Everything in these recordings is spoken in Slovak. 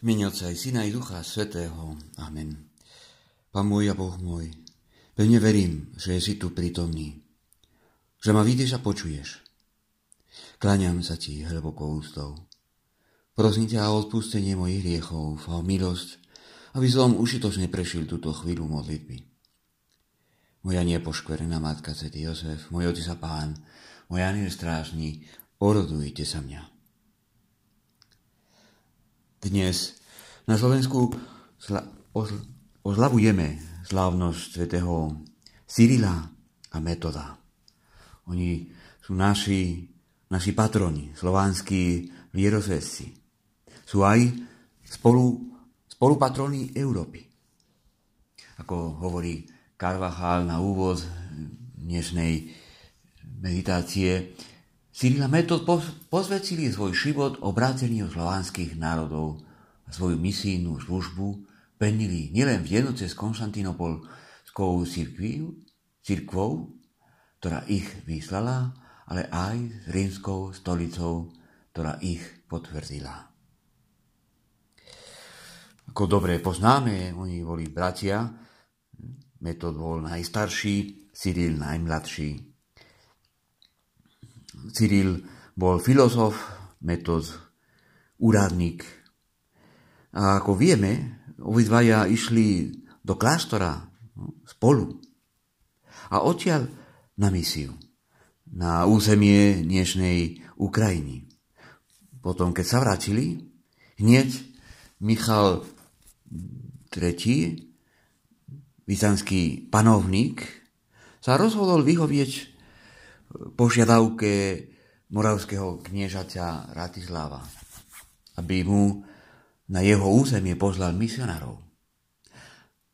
Mene Otca aj Syna i Ducha Svetého. Amen. Pán môj a Boh môj, pevne verím, že si tu prítomný, že ma vidíš a počuješ. Kláňam sa ti hlbokou ústou. Prosím ťa o odpustenie mojich hriechov a o milosť, aby som užitočne prešiel túto chvíľu modlitby. Moja nepoškverená matka, Svetý Jozef, môj otec a pán, môj aniel strážny, orodujte sa mňa. Dnes na Slovensku oslavujeme slávnosť svätého Cyrila a Metoda. Oni sú naši, naši patroni, slovanskí vierozvesci. Sú aj spolu, spolupatroni Európy. Ako hovorí Carvajal na úvod dnešnej meditácie, Cyrila Metod posvedčili svoj život obráteniu slovanských národov a svoju misijnú službu plnili nielen v jednoce s Konštantinopolskou cirkvou, ktorá ich vyslala, ale aj s rímskou stolicou, ktorá ich potvrdila. Ako dobre poznáme, oni boli bratia, Metod bol najstarší, Cyril najmladší. Cyril bol filozof, metod úradník. A ako vieme, obidvaja išli do kláštora no, spolu. A odtiaľ na misiu, na územie dnešnej Ukrajiny. Potom, keď sa vrátili, hneď Michal III, byzantský panovník, sa rozhodol vyhovieť požiadavke moravského kniežaťa Ratislava, aby mu na jeho územie poslal misionárov.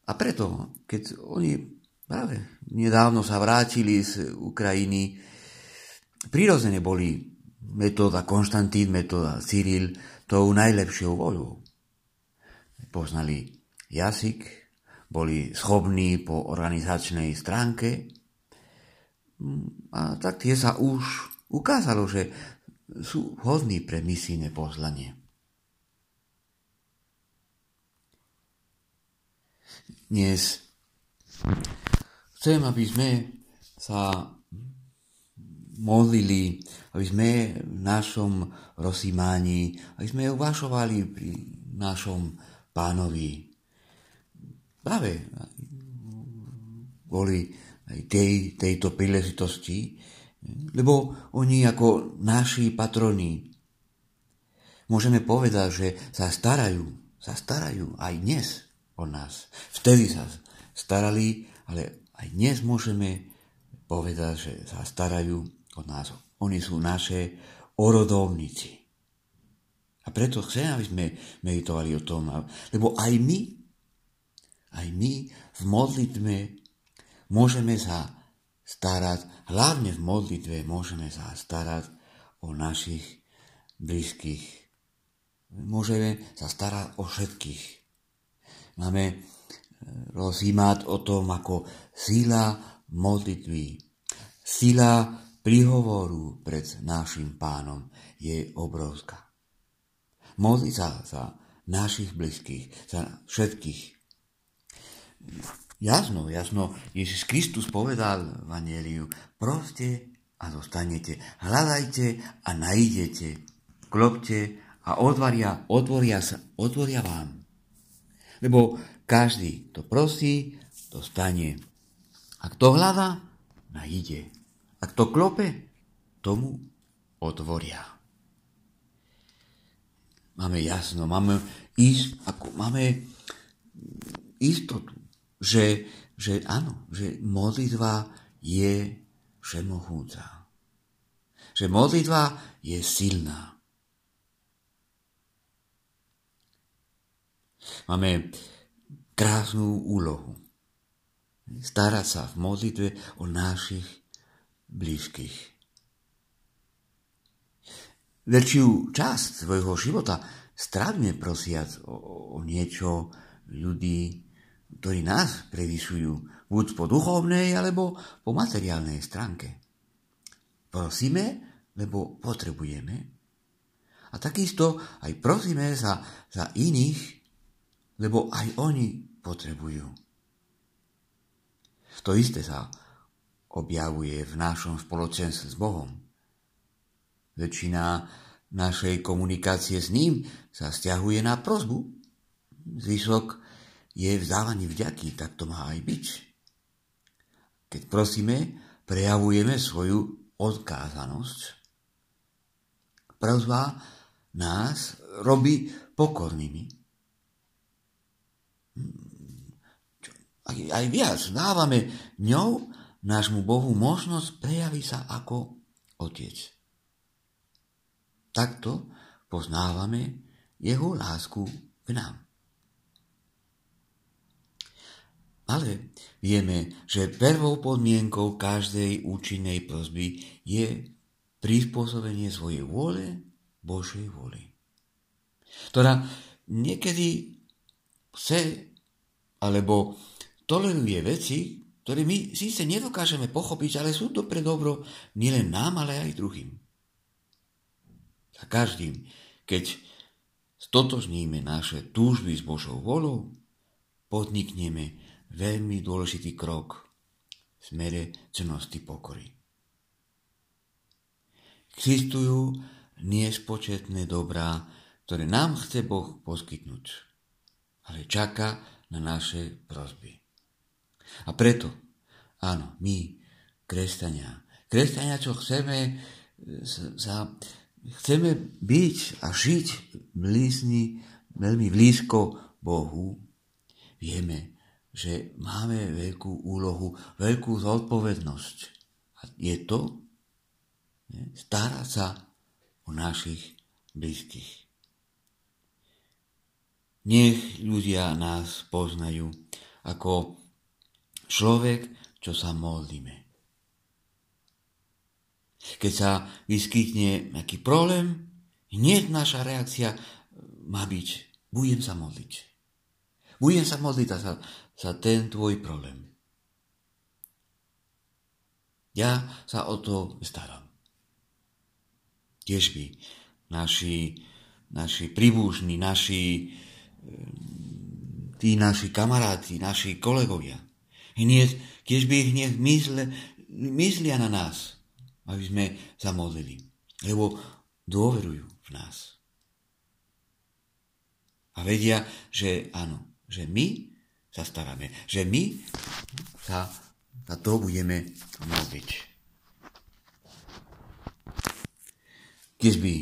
A preto, keď oni práve nedávno sa vrátili z Ukrajiny, prirodzene boli metóda Konštantín, metóda Cyril tou najlepšou voľou. Poznali jazyk, boli schopní po organizačnej stránke a tak tie sa už ukázalo, že sú hodní pre misijné poslanie. Dnes chcem, aby sme sa modlili, aby sme v našom rozímaní, aby sme uvažovali pri našom pánovi. Práve boli aj tej, tejto príležitosti, lebo oni ako naši patroni môžeme povedať, že sa starajú, sa starajú aj dnes o nás. Vtedy sa starali, ale aj dnes môžeme povedať, že sa starajú o nás. Oni sú naše orodovníci. A preto chcem, aby sme meditovali o tom, lebo aj my, aj my v modlitbe Môžeme sa starať, hlavne v modlitve môžeme sa starať o našich blízkych. Môžeme sa starať o všetkých. Máme e, rozímať o tom, ako sila modlitby, sila príhovoru pred našim pánom je obrovská. Modliť sa za našich blízkych, za všetkých. Jasno, jasno, Ježiš Kristus povedal v Anieliu, proste a dostanete, hľadajte a najdete, klopte a otvoria, otvoria, sa, otvoria vám. Lebo každý, kto prosí, dostane. A kto hľadá, najde. A kto klope, tomu otvoria. Máme jasno, máme, ísť, ako, máme istotu že, že áno, že modlitba je všemohúca. Že modlitba je silná. Máme krásnu úlohu. Starať sa v modlitbe o našich blízkych. Väčšiu časť svojho života strávime prosiac o, o niečo ľudí, ktorí nás prevyšujú, buď po duchovnej, alebo po materiálnej stránke. Prosíme, lebo potrebujeme. A takisto aj prosíme za, za iných, lebo aj oni potrebujú. To isté sa objavuje v našom spoločenstve s Bohom. Väčšina našej komunikácie s ním sa stiahuje na prozbu. Zvyšok je vzdávanie vďaky, tak to má aj byť. Keď prosíme, prejavujeme svoju odkázanosť. Prozba nás robí pokornými. Aj, aj viac dávame ňou nášmu Bohu možnosť prejaviť sa ako Otec. Takto poznávame jeho lásku k nám. Ale vieme, že prvou podmienkou každej účinnej prosby je prispôsobenie svojej vôle Božej vôli. Ktorá niekedy chce alebo toleruje veci, ktoré my síce nedokážeme pochopiť, ale sú to pre dobro nielen nám, ale aj druhým. A každým, keď stotožníme naše túžby s Božou volou, podnikneme veľmi dôležitý krok v smere cnosti pokory. Existujú nespočetné dobrá, ktoré nám chce Boh poskytnúť, ale čaká na naše prosby. A preto, áno, my, kresťania, kresťania, čo chceme, sa, chceme byť a žiť blízni, veľmi blízko Bohu, vieme, že máme veľkú úlohu, veľkú zodpovednosť. A je to ne, starať sa o našich blízkych. Nech ľudia nás poznajú ako človek, čo sa modlíme. Keď sa vyskytne nejaký problém, hneď naša reakcia má byť, budem sa modliť. Budem sa modliť a sa za ten tvoj problém. Ja sa o to starám. Tiež by naši, naši príbužní, naši, tí naši kamaráti, naši kolegovia, hneď, keď by hneď mysle, myslia na nás, aby sme sa modlili. Lebo dôverujú v nás. A vedia, že áno, že my sa staráme. Že my sa za to budeme modliť. Keď by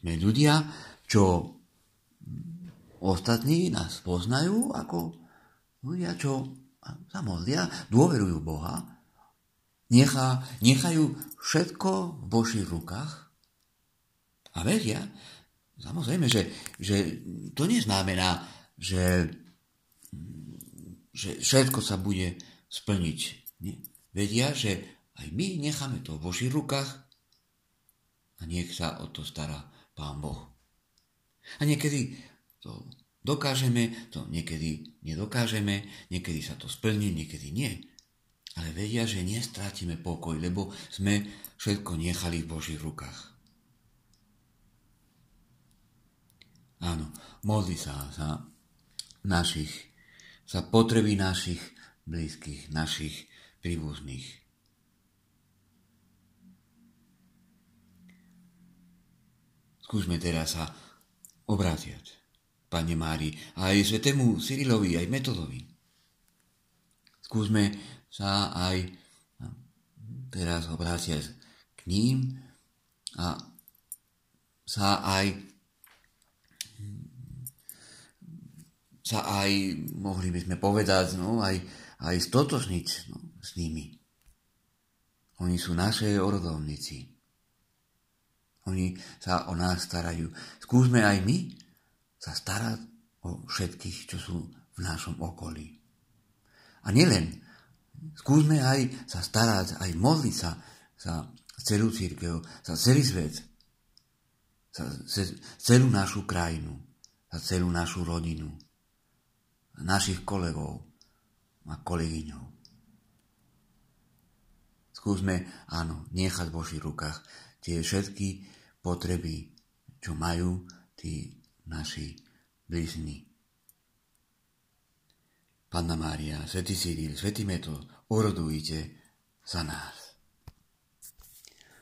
sme ľudia, čo ostatní nás poznajú ako ľudia, čo sa modlia, dôverujú Boha, nechá, nechajú všetko v Božích rukách a veria, samozrejme, že, že to neznamená, že že všetko sa bude splniť. Nie? Vedia, že aj my necháme to v Božích rukách a nech sa o to stará Pán Boh. A niekedy to dokážeme, to niekedy nedokážeme, niekedy sa to splní, niekedy nie. Ale vedia, že nestrátime pokoj, lebo sme všetko nechali v Božích rukách. Áno, modli sa za našich za potreby našich blízkych, našich príbuzných. Skúsme teraz sa obrátiať Pane Mári, aj svetému Cyrilovi, aj Metodovi. Skúsme sa aj teraz obrátiať k ním a sa aj sa aj, mohli by sme povedať, no, aj, aj stotožniť no, s nimi. Oni sú naše orodovníci. Oni sa o nás starajú. Skúsme aj my sa starať o všetkých, čo sú v našom okolí. A nielen, skúsme aj sa starať, aj modliť sa za celú církev, za celý svet, za celú našu krajinu, za celú našu rodinu našich kolegov a kolegyňov. Skúsme, áno, nechať v Božích rukách tie všetky potreby čo majú tí naši blízni. Panna Mária, Svetý Cyril, Svetý Metod, orodujte za nás.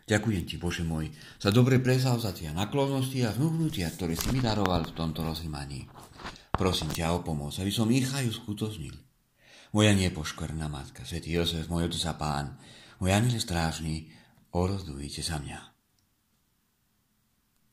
Ďakujem ti, Bože môj, za dobre prezavzatia, naklonnosti a vnúhnutia, ktoré si mi daroval v tomto rozímaní. Prosím ťa o pomoc, aby som ich aj uskutočnil. Moja nepoškvrná matka, Svetý Jozef, môj otec a pán, môj aniel strážny, orodujte za mňa.